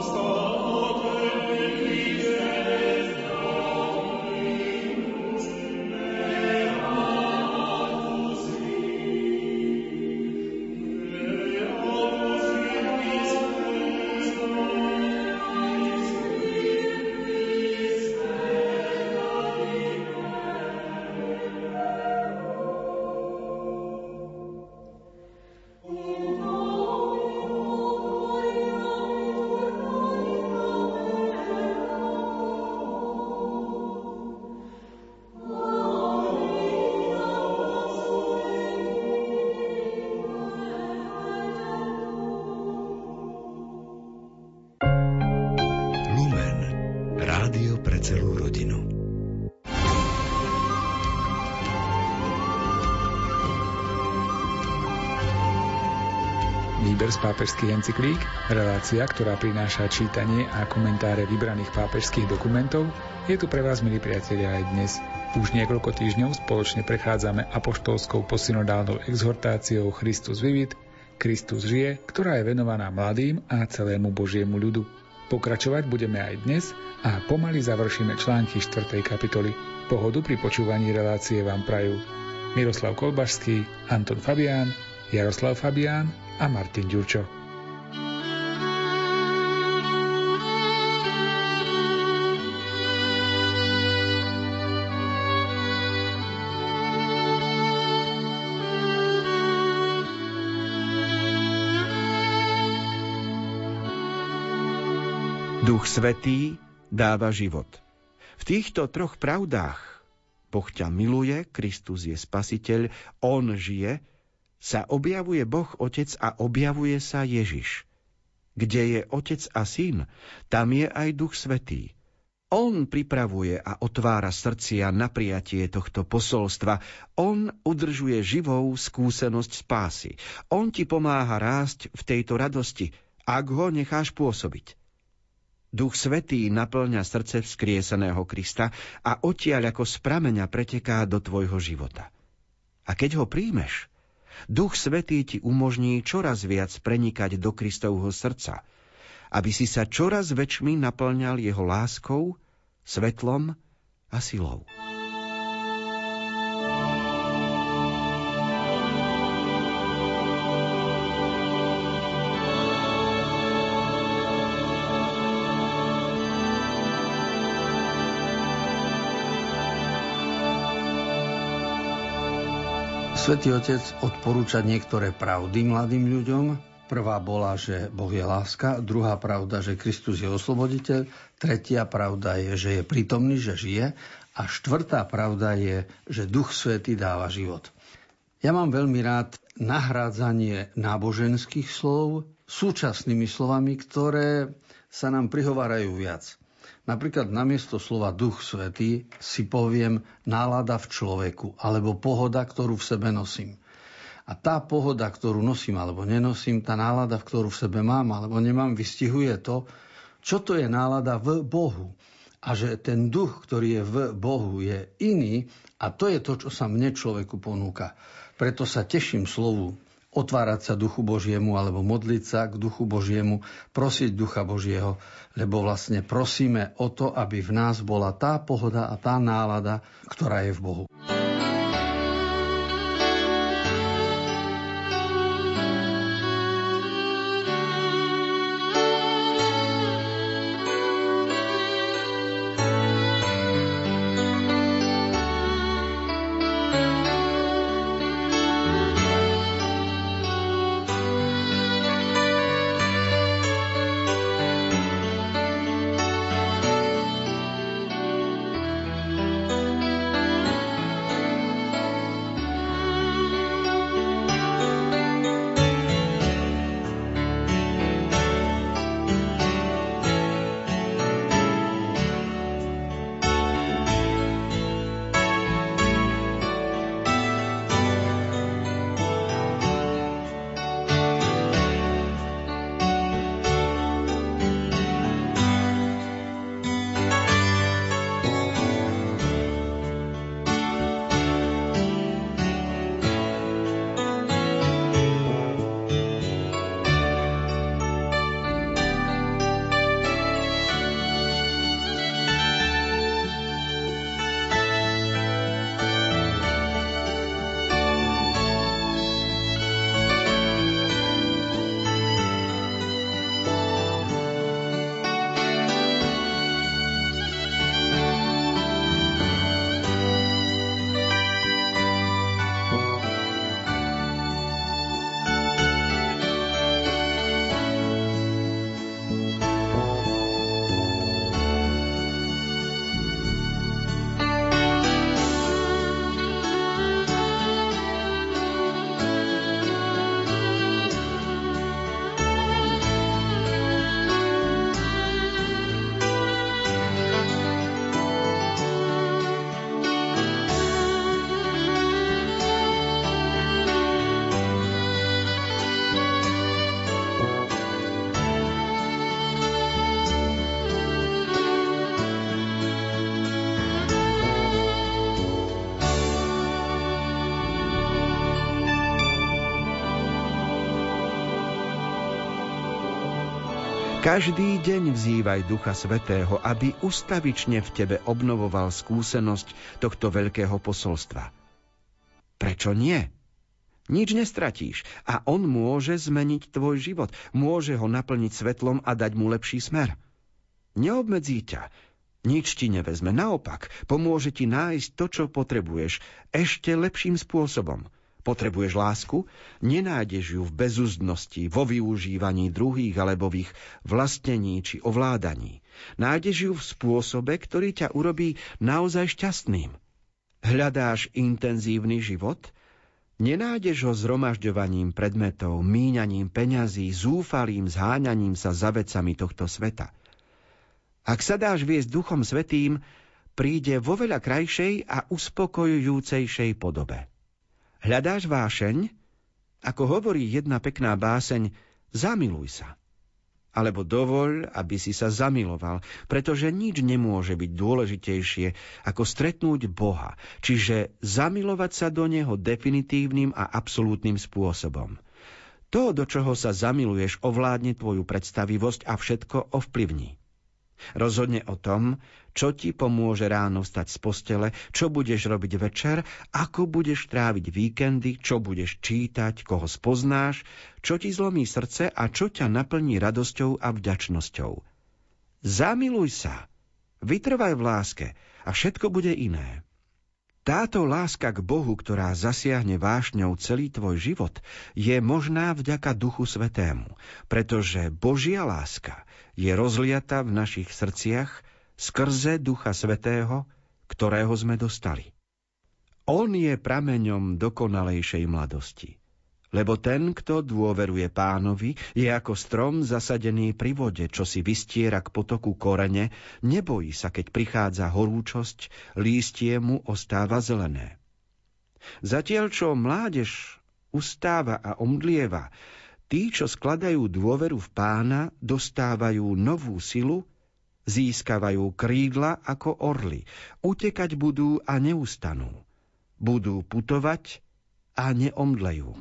Christus. Z pápežských encyklík, relácia, ktorá prináša čítanie a komentáre vybraných pápežských dokumentov, je tu pre vás, milí priatelia, aj dnes. Už niekoľko týždňov spoločne prechádzame apoštolskou posynodálnou exhortáciou Christus Vivit, Kristus žije, ktorá je venovaná mladým a celému Božiemu ľudu. Pokračovať budeme aj dnes a pomaly završíme články 4. kapitoly. Pohodu pri počúvaní relácie vám prajú Miroslav Kolbašský, Anton Fabián, Jaroslav Fabián a Martin Ďurčo. Duch Svetý dáva život. V týchto troch pravdách Boh ťa miluje, Kristus je spasiteľ, On žije sa objavuje Boh Otec a objavuje sa Ježiš. Kde je Otec a Syn, tam je aj Duch Svetý. On pripravuje a otvára srdcia na prijatie tohto posolstva. On udržuje živou skúsenosť spásy. On ti pomáha rásť v tejto radosti, ak ho necháš pôsobiť. Duch Svetý naplňa srdce vzkrieseného Krista a odtiaľ ako z prameňa preteká do tvojho života. A keď ho príjmeš, Duch Svetý ti umožní čoraz viac prenikať do Kristovho srdca, aby si sa čoraz väčšmi naplňal jeho láskou, svetlom a silou. Svetý Otec odporúča niektoré pravdy mladým ľuďom. Prvá bola, že Boh je láska, druhá pravda, že Kristus je osloboditeľ, tretia pravda je, že je prítomný, že žije a štvrtá pravda je, že Duch Svetý dáva život. Ja mám veľmi rád nahrádzanie náboženských slov súčasnými slovami, ktoré sa nám prihovárajú viac. Napríklad namiesto slova duch svetý si poviem nálada v človeku alebo pohoda, ktorú v sebe nosím. A tá pohoda, ktorú nosím alebo nenosím, tá nálada, ktorú v sebe mám alebo nemám, vystihuje to, čo to je nálada v Bohu. A že ten duch, ktorý je v Bohu, je iný a to je to, čo sa mne človeku ponúka. Preto sa teším slovu otvárať sa Duchu Božiemu alebo modliť sa k Duchu Božiemu, prosiť Ducha Božieho, lebo vlastne prosíme o to, aby v nás bola tá pohoda a tá nálada, ktorá je v Bohu. Každý deň vzývaj Ducha Svetého, aby ustavične v tebe obnovoval skúsenosť tohto veľkého posolstva. Prečo nie? Nič nestratíš a on môže zmeniť tvoj život, môže ho naplniť svetlom a dať mu lepší smer. Neobmedzí ťa, nič ti nevezme, naopak, pomôže ti nájsť to, čo potrebuješ, ešte lepším spôsobom – Potrebuješ lásku? Nenájdeš ju v bezúzdnosti, vo využívaní druhých alebo v ich vlastnení či ovládaní. Nájdeš ju v spôsobe, ktorý ťa urobí naozaj šťastným. Hľadáš intenzívny život? Nenájdeš ho zhromažďovaním predmetov, míňaním peňazí, zúfalým zháňaním sa za vecami tohto sveta. Ak sa dáš viesť Duchom Svetým, príde vo veľa krajšej a uspokojujúcejšej podobe. Hľadáš vášeň? Ako hovorí jedna pekná báseň, zamiluj sa. Alebo dovoľ, aby si sa zamiloval, pretože nič nemôže byť dôležitejšie, ako stretnúť Boha, čiže zamilovať sa do Neho definitívnym a absolútnym spôsobom. To, do čoho sa zamiluješ, ovládne tvoju predstavivosť a všetko ovplyvní. Rozhodne o tom, čo ti pomôže ráno vstať z postele, čo budeš robiť večer, ako budeš tráviť víkendy, čo budeš čítať, koho spoznáš, čo ti zlomí srdce a čo ťa naplní radosťou a vďačnosťou. Zamiluj sa, vytrvaj v láske a všetko bude iné. Táto láska k Bohu, ktorá zasiahne vášňou celý tvoj život, je možná vďaka Duchu Svetému, pretože Božia láska je rozliata v našich srdciach skrze Ducha Svetého, ktorého sme dostali. On je prameňom dokonalejšej mladosti. Lebo ten, kto dôveruje pánovi, je ako strom zasadený pri vode, čo si vystiera k potoku korene, nebojí sa, keď prichádza horúčosť, lístie mu ostáva zelené. Zatiaľ, čo mládež ustáva a omdlieva, tí, čo skladajú dôveru v pána, dostávajú novú silu, získavajú krídla ako orly, utekať budú a neustanú. Budú putovať a neomdlejú.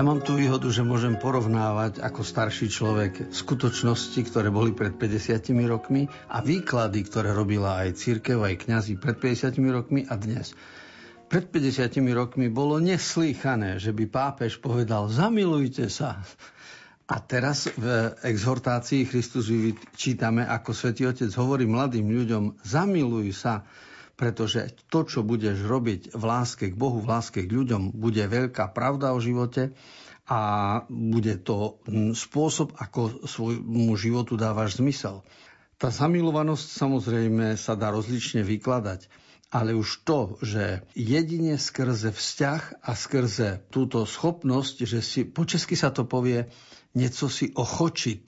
Ja mám tú výhodu, že môžem porovnávať ako starší človek skutočnosti, ktoré boli pred 50 rokmi a výklady, ktoré robila aj církev, aj kňazi pred 50 rokmi a dnes. Pred 50 rokmi bolo neslýchané, že by pápež povedal zamilujte sa. A teraz v exhortácii Christus čítame, ako svätý Otec hovorí mladým ľuďom, zamiluj sa, pretože to, čo budeš robiť v láske k Bohu, v láske k ľuďom, bude veľká pravda o živote a bude to spôsob, ako svojmu životu dávaš zmysel. Tá zamilovanosť samozrejme sa dá rozlične vykladať, ale už to, že jedine skrze vzťah a skrze túto schopnosť, že si, po česky sa to povie, niečo si ochočiť.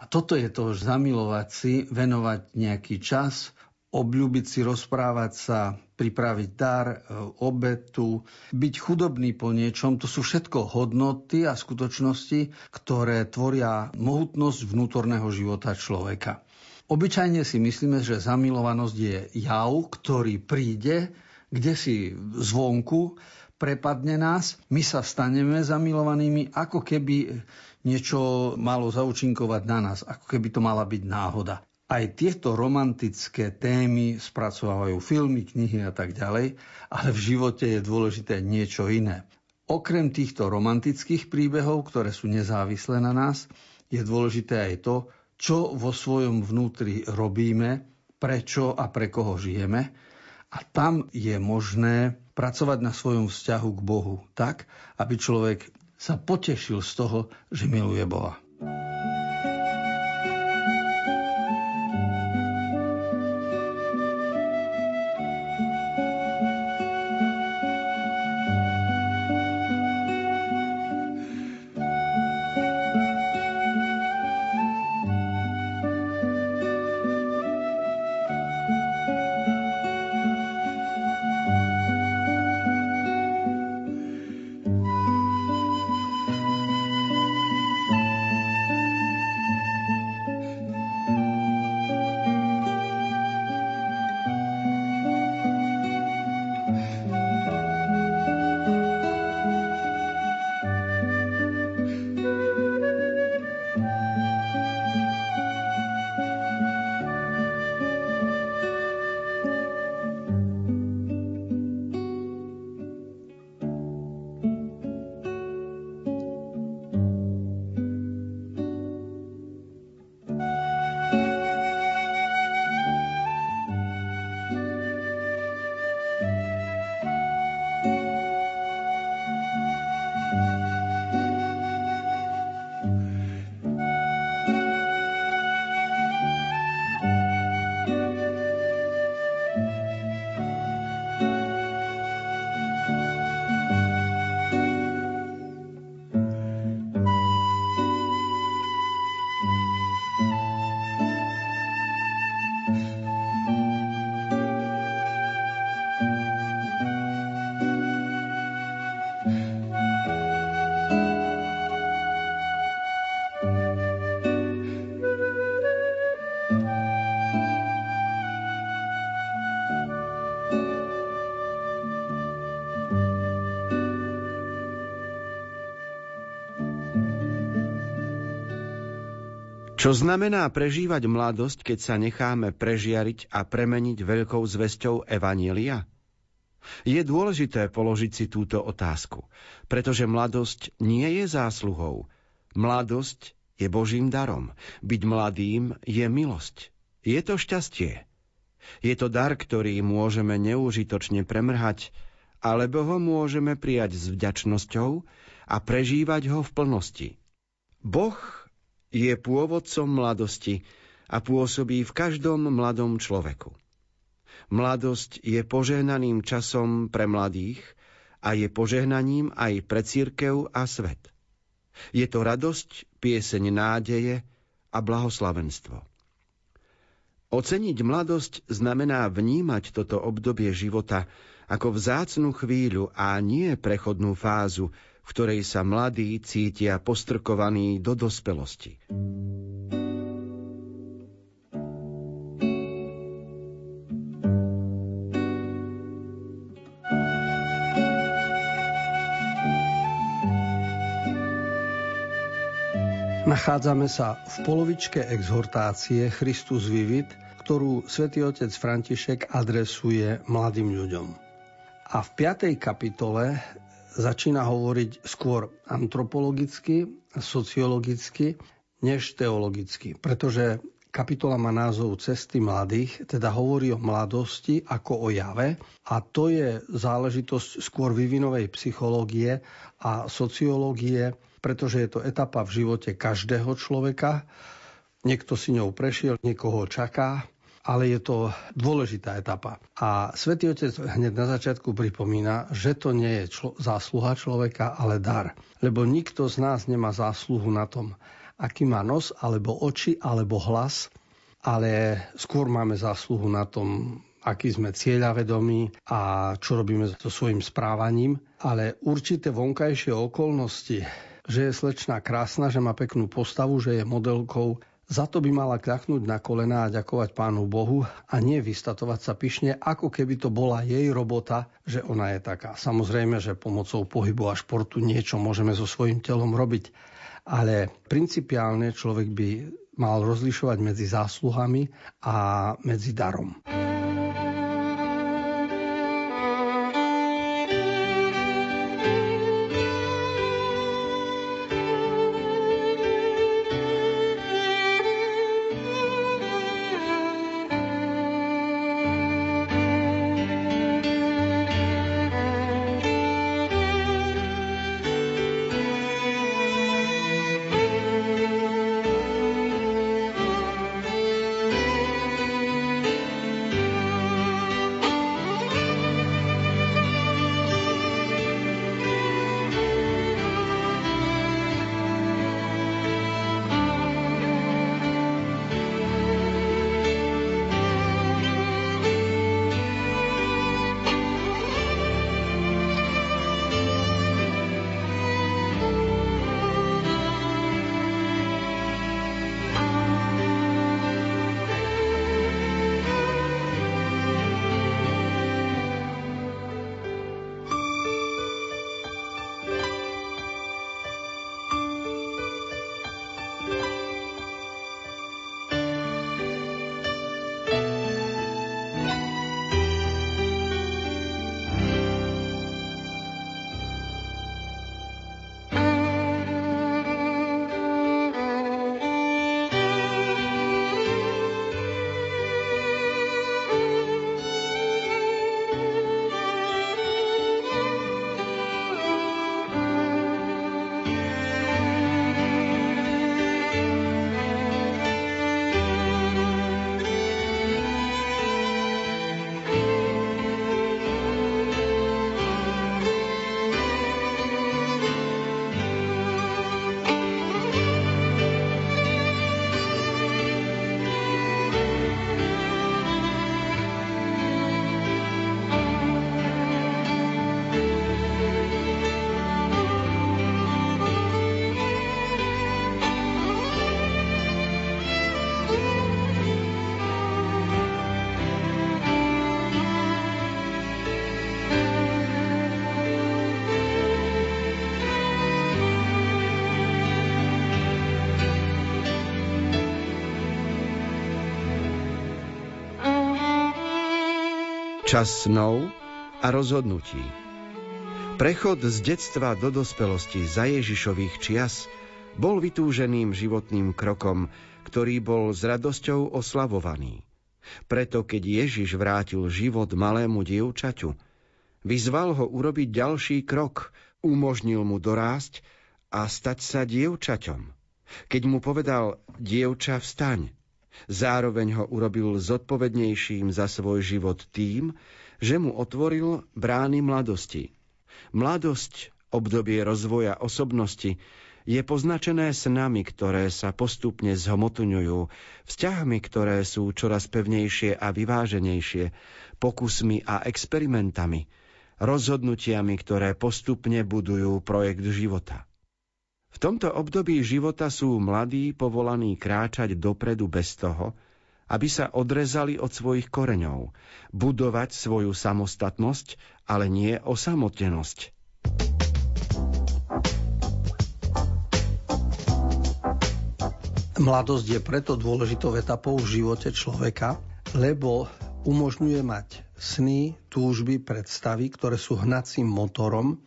A toto je to, zamilovať si, venovať nejaký čas, obľúbiť si, rozprávať sa, pripraviť dar, e, obetu, byť chudobný po niečom, to sú všetko hodnoty a skutočnosti, ktoré tvoria mohutnosť vnútorného života človeka. Obyčajne si myslíme, že zamilovanosť je jav, ktorý príde kde si zvonku, prepadne nás, my sa staneme zamilovanými, ako keby niečo malo zaučinkovať na nás, ako keby to mala byť náhoda. Aj tieto romantické témy spracovávajú filmy, knihy a tak ďalej, ale v živote je dôležité niečo iné. Okrem týchto romantických príbehov, ktoré sú nezávislé na nás, je dôležité aj to, čo vo svojom vnútri robíme, prečo a pre koho žijeme. A tam je možné pracovať na svojom vzťahu k Bohu tak, aby človek sa potešil z toho, že miluje Boha. Čo znamená prežívať mladosť, keď sa necháme prežiariť a premeniť veľkou zväzťou Evanielia? Je dôležité položiť si túto otázku, pretože mladosť nie je zásluhou. Mladosť je Božím darom. Byť mladým je milosť. Je to šťastie. Je to dar, ktorý môžeme neužitočne premrhať, alebo ho môžeme prijať s vďačnosťou a prežívať ho v plnosti. Boh je pôvodcom mladosti a pôsobí v každom mladom človeku. Mladosť je požehnaným časom pre mladých a je požehnaním aj pre církev a svet. Je to radosť, pieseň nádeje a blahoslavenstvo. Oceniť mladosť znamená vnímať toto obdobie života ako vzácnu chvíľu a nie prechodnú fázu, ktorej sa mladí cítia postrkovaní do dospelosti. Nachádzame sa v polovičke exhortácie Christus Vivit, ktorú svätý otec František adresuje mladým ľuďom. A v 5. kapitole začína hovoriť skôr antropologicky, sociologicky, než teologicky. Pretože kapitola má názov Cesty mladých, teda hovorí o mladosti ako o jave a to je záležitosť skôr vyvinovej psychológie a sociológie, pretože je to etapa v živote každého človeka. Niekto si ňou prešiel, niekoho čaká ale je to dôležitá etapa. A Svetý Otec hneď na začiatku pripomína, že to nie je člo- zásluha človeka, ale dar. Lebo nikto z nás nemá zásluhu na tom, aký má nos, alebo oči, alebo hlas, ale skôr máme zásluhu na tom, aký sme cieľavedomí a čo robíme so svojím správaním. Ale určité vonkajšie okolnosti, že je slečná krásna, že má peknú postavu, že je modelkou, za to by mala kľaknúť na kolená a ďakovať Pánu Bohu a nie vystatovať sa pyšne, ako keby to bola jej robota, že ona je taká. Samozrejme, že pomocou pohybu a športu niečo môžeme so svojím telom robiť, ale principiálne človek by mal rozlišovať medzi zásluhami a medzi darom. Čas snov a rozhodnutí. Prechod z detstva do dospelosti za Ježišových čias bol vytúženým životným krokom, ktorý bol s radosťou oslavovaný. Preto keď Ježiš vrátil život malému dievčaťu, vyzval ho urobiť ďalší krok, umožnil mu dorásť a stať sa dievčaťom. Keď mu povedal, dievča, vstaň, zároveň ho urobil zodpovednejším za svoj život tým, že mu otvoril brány mladosti. Mladosť, obdobie rozvoja osobnosti, je poznačené snami, ktoré sa postupne zhmotňujú, vzťahmi, ktoré sú čoraz pevnejšie a vyváženejšie, pokusmi a experimentami, rozhodnutiami, ktoré postupne budujú projekt života. V tomto období života sú mladí povolaní kráčať dopredu bez toho, aby sa odrezali od svojich koreňov, budovať svoju samostatnosť, ale nie osamotenosť. Mladosť je preto dôležitou etapou v živote človeka, lebo umožňuje mať sny, túžby, predstavy, ktoré sú hnacím motorom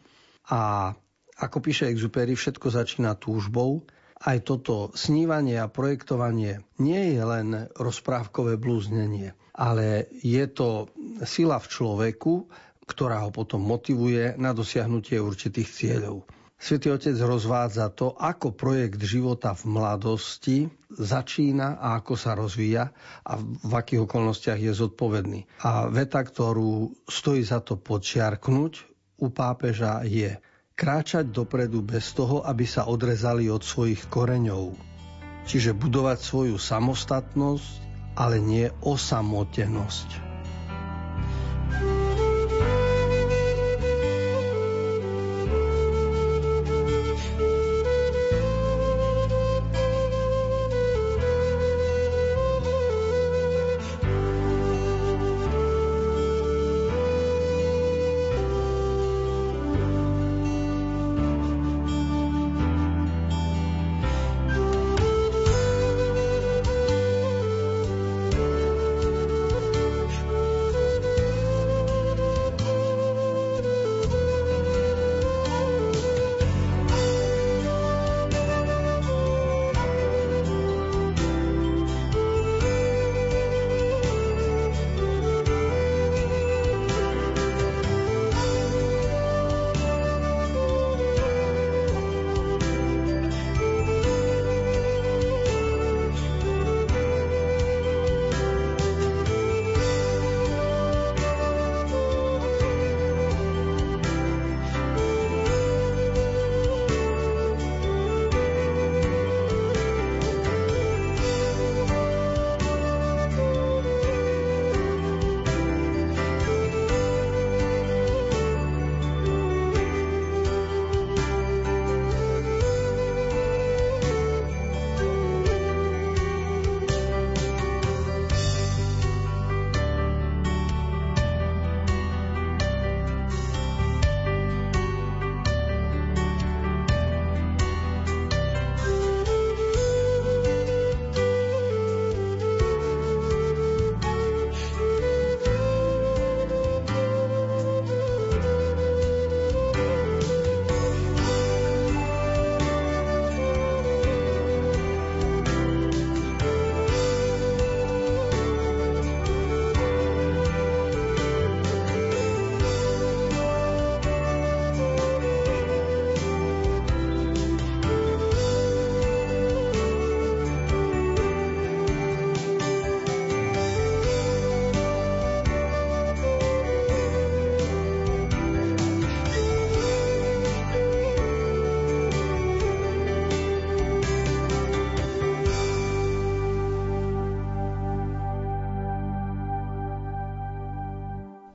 a ako píše Exupery, všetko začína túžbou. Aj toto snívanie a projektovanie nie je len rozprávkové blúznenie, ale je to sila v človeku, ktorá ho potom motivuje na dosiahnutie určitých cieľov. Svetý Otec rozvádza to, ako projekt života v mladosti začína a ako sa rozvíja a v akých okolnostiach je zodpovedný. A veta, ktorú stojí za to počiarknúť u pápeža je kráčať dopredu bez toho, aby sa odrezali od svojich koreňov. Čiže budovať svoju samostatnosť, ale nie osamotenosť.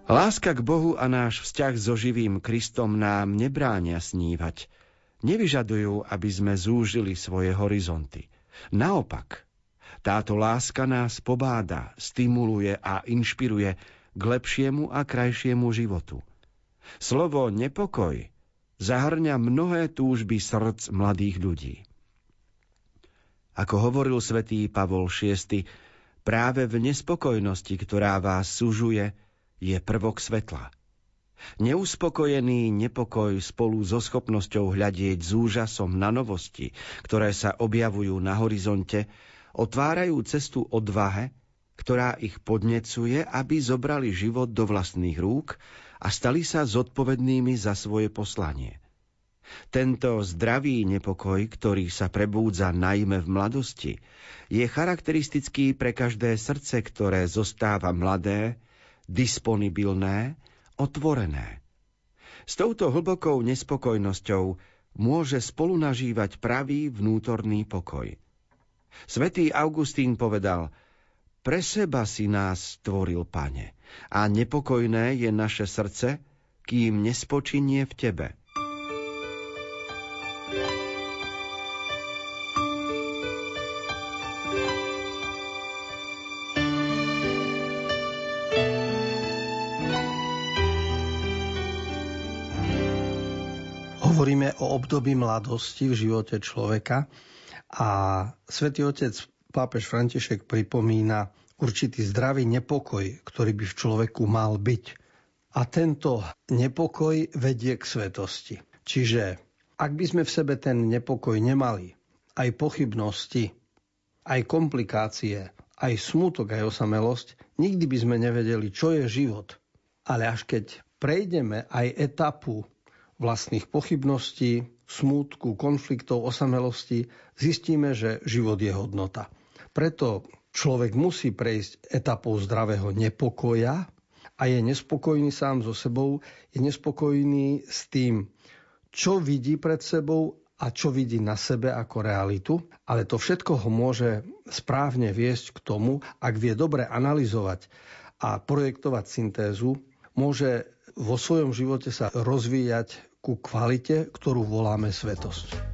Láska k Bohu a náš vzťah so živým Kristom nám nebránia snívať. Nevyžadujú, aby sme zúžili svoje horizonty. Naopak, táto láska nás pobáda, stimuluje a inšpiruje k lepšiemu a krajšiemu životu. Slovo nepokoj zahrňa mnohé túžby srdc mladých ľudí. Ako hovoril svätý Pavol VI, práve v nespokojnosti, ktorá vás sužuje, je prvok svetla. Neuspokojený nepokoj spolu so schopnosťou hľadieť s úžasom na novosti, ktoré sa objavujú na horizonte, otvárajú cestu odvahe, ktorá ich podnecuje, aby zobrali život do vlastných rúk a stali sa zodpovednými za svoje poslanie. Tento zdravý nepokoj, ktorý sa prebúdza najmä v mladosti, je charakteristický pre každé srdce, ktoré zostáva mladé, disponibilné, otvorené. S touto hlbokou nespokojnosťou môže spolunažívať pravý vnútorný pokoj. Svetý Augustín povedal, pre seba si nás stvoril, pane, a nepokojné je naše srdce, kým nespočinie v tebe. O období mladosti v živote človeka a svätý Otec pápež František pripomína určitý zdravý nepokoj, ktorý by v človeku mal byť. A tento nepokoj vedie k svetosti. Čiže ak by sme v sebe ten nepokoj nemali, aj pochybnosti, aj komplikácie, aj smutok, aj osamelosť, nikdy by sme nevedeli, čo je život. Ale až keď prejdeme aj etapu vlastných pochybností, smútku, konfliktov, osamelosti, zistíme, že život je hodnota. Preto človek musí prejsť etapou zdravého nepokoja a je nespokojný sám so sebou, je nespokojný s tým, čo vidí pred sebou a čo vidí na sebe ako realitu, ale to všetko ho môže správne viesť k tomu, ak vie dobre analyzovať a projektovať syntézu, môže vo svojom živote sa rozvíjať ku kvalite, ktorú voláme svetosť.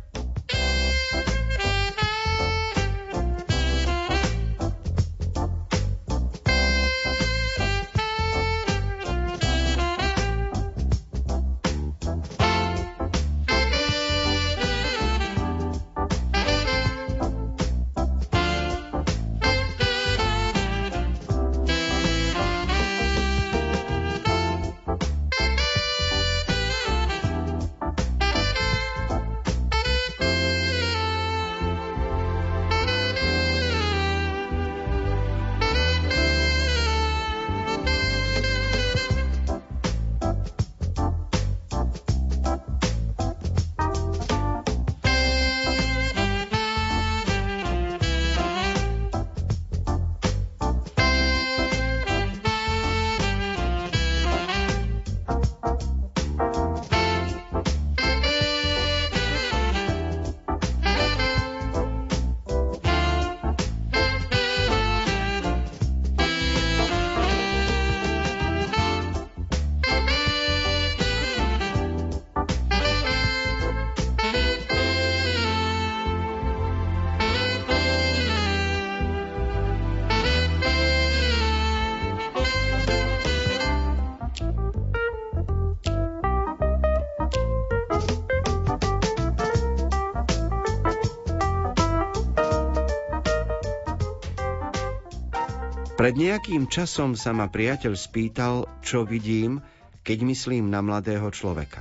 Pred nejakým časom sa ma priateľ spýtal, čo vidím, keď myslím na mladého človeka.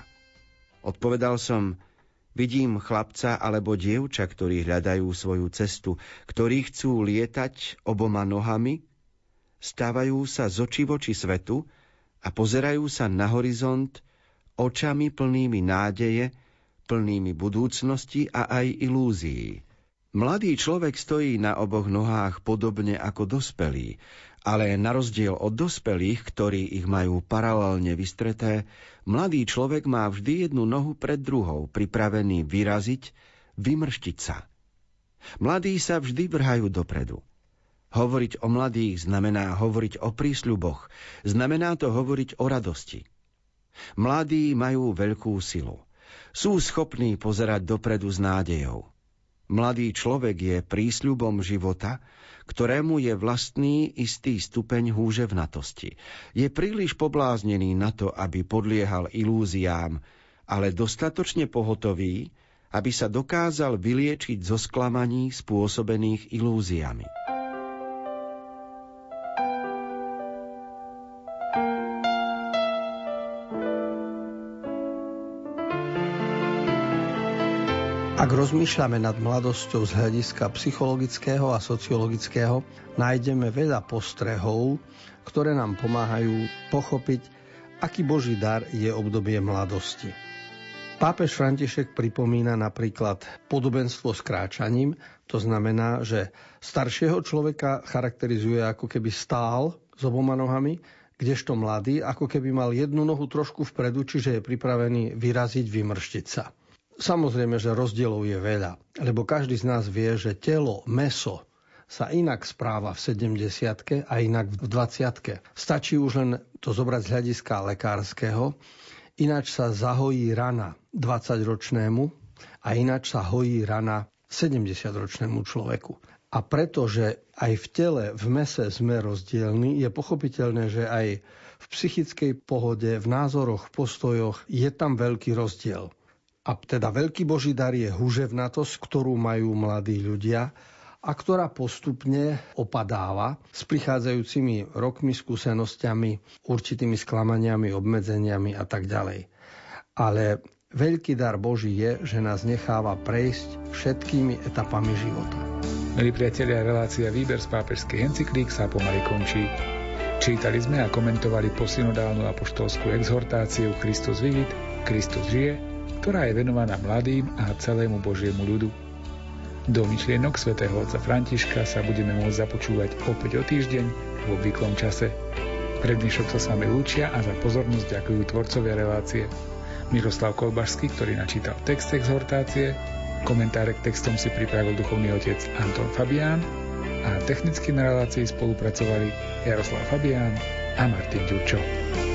Odpovedal som, vidím chlapca alebo dievča, ktorí hľadajú svoju cestu, ktorí chcú lietať oboma nohami, stávajú sa z očí voči svetu a pozerajú sa na horizont očami plnými nádeje, plnými budúcnosti a aj ilúzií. Mladý človek stojí na oboch nohách podobne ako dospelý, ale na rozdiel od dospelých, ktorí ich majú paralelne vystreté, mladý človek má vždy jednu nohu pred druhou, pripravený vyraziť, vymrštiť sa. Mladí sa vždy vrhajú dopredu. Hovoriť o mladých znamená hovoriť o prísľuboch, znamená to hovoriť o radosti. Mladí majú veľkú silu. Sú schopní pozerať dopredu s nádejou. Mladý človek je prísľubom života, ktorému je vlastný istý stupeň húževnatosti. Je príliš pobláznený na to, aby podliehal ilúziám, ale dostatočne pohotový, aby sa dokázal vyliečiť zo sklamaní spôsobených ilúziami. Ak rozmýšľame nad mladosťou z hľadiska psychologického a sociologického, nájdeme veľa postrehov, ktoré nám pomáhajú pochopiť, aký Boží dar je obdobie mladosti. Pápež František pripomína napríklad podobenstvo s kráčaním, to znamená, že staršieho človeka charakterizuje ako keby stál s oboma nohami, kdežto mladý ako keby mal jednu nohu trošku vpredu, čiže je pripravený vyraziť, vymrštiť sa. Samozrejme, že rozdielov je veľa, lebo každý z nás vie, že telo, meso sa inak správa v 70 a inak v 20 Stačí už len to zobrať z hľadiska lekárskeho, ináč sa zahojí rana 20-ročnému a ináč sa hojí rana 70-ročnému človeku. A pretože aj v tele, v mese sme rozdielni, je pochopiteľné, že aj v psychickej pohode, v názoroch, postojoch je tam veľký rozdiel. A teda veľký Boží dar je huževnatosť, ktorú majú mladí ľudia a ktorá postupne opadáva s prichádzajúcimi rokmi, skúsenosťami, určitými sklamaniami, obmedzeniami a tak ďalej. Ale veľký dar Boží je, že nás necháva prejsť všetkými etapami života. Milí priatelia, relácia Výber z pápežských encyklík sa pomaly končí. Čítali sme a komentovali posynodálnu apoštolskú exhortáciu Kristus vivit, Kristus žije, ktorá je venovaná mladým a celému Božiemu ľudu. Do myšlienok svätého otca Františka sa budeme môcť započúvať opäť o týždeň v obvyklom čase. Pre dnešok sa s vami lúčia a za pozornosť ďakujú tvorcovia relácie. Miroslav Kolbašský, ktorý načítal text exhortácie, komentáre k textom si pripravil duchovný otec Anton Fabián a technicky na relácii spolupracovali Jaroslav Fabián a Martin Ďurčo.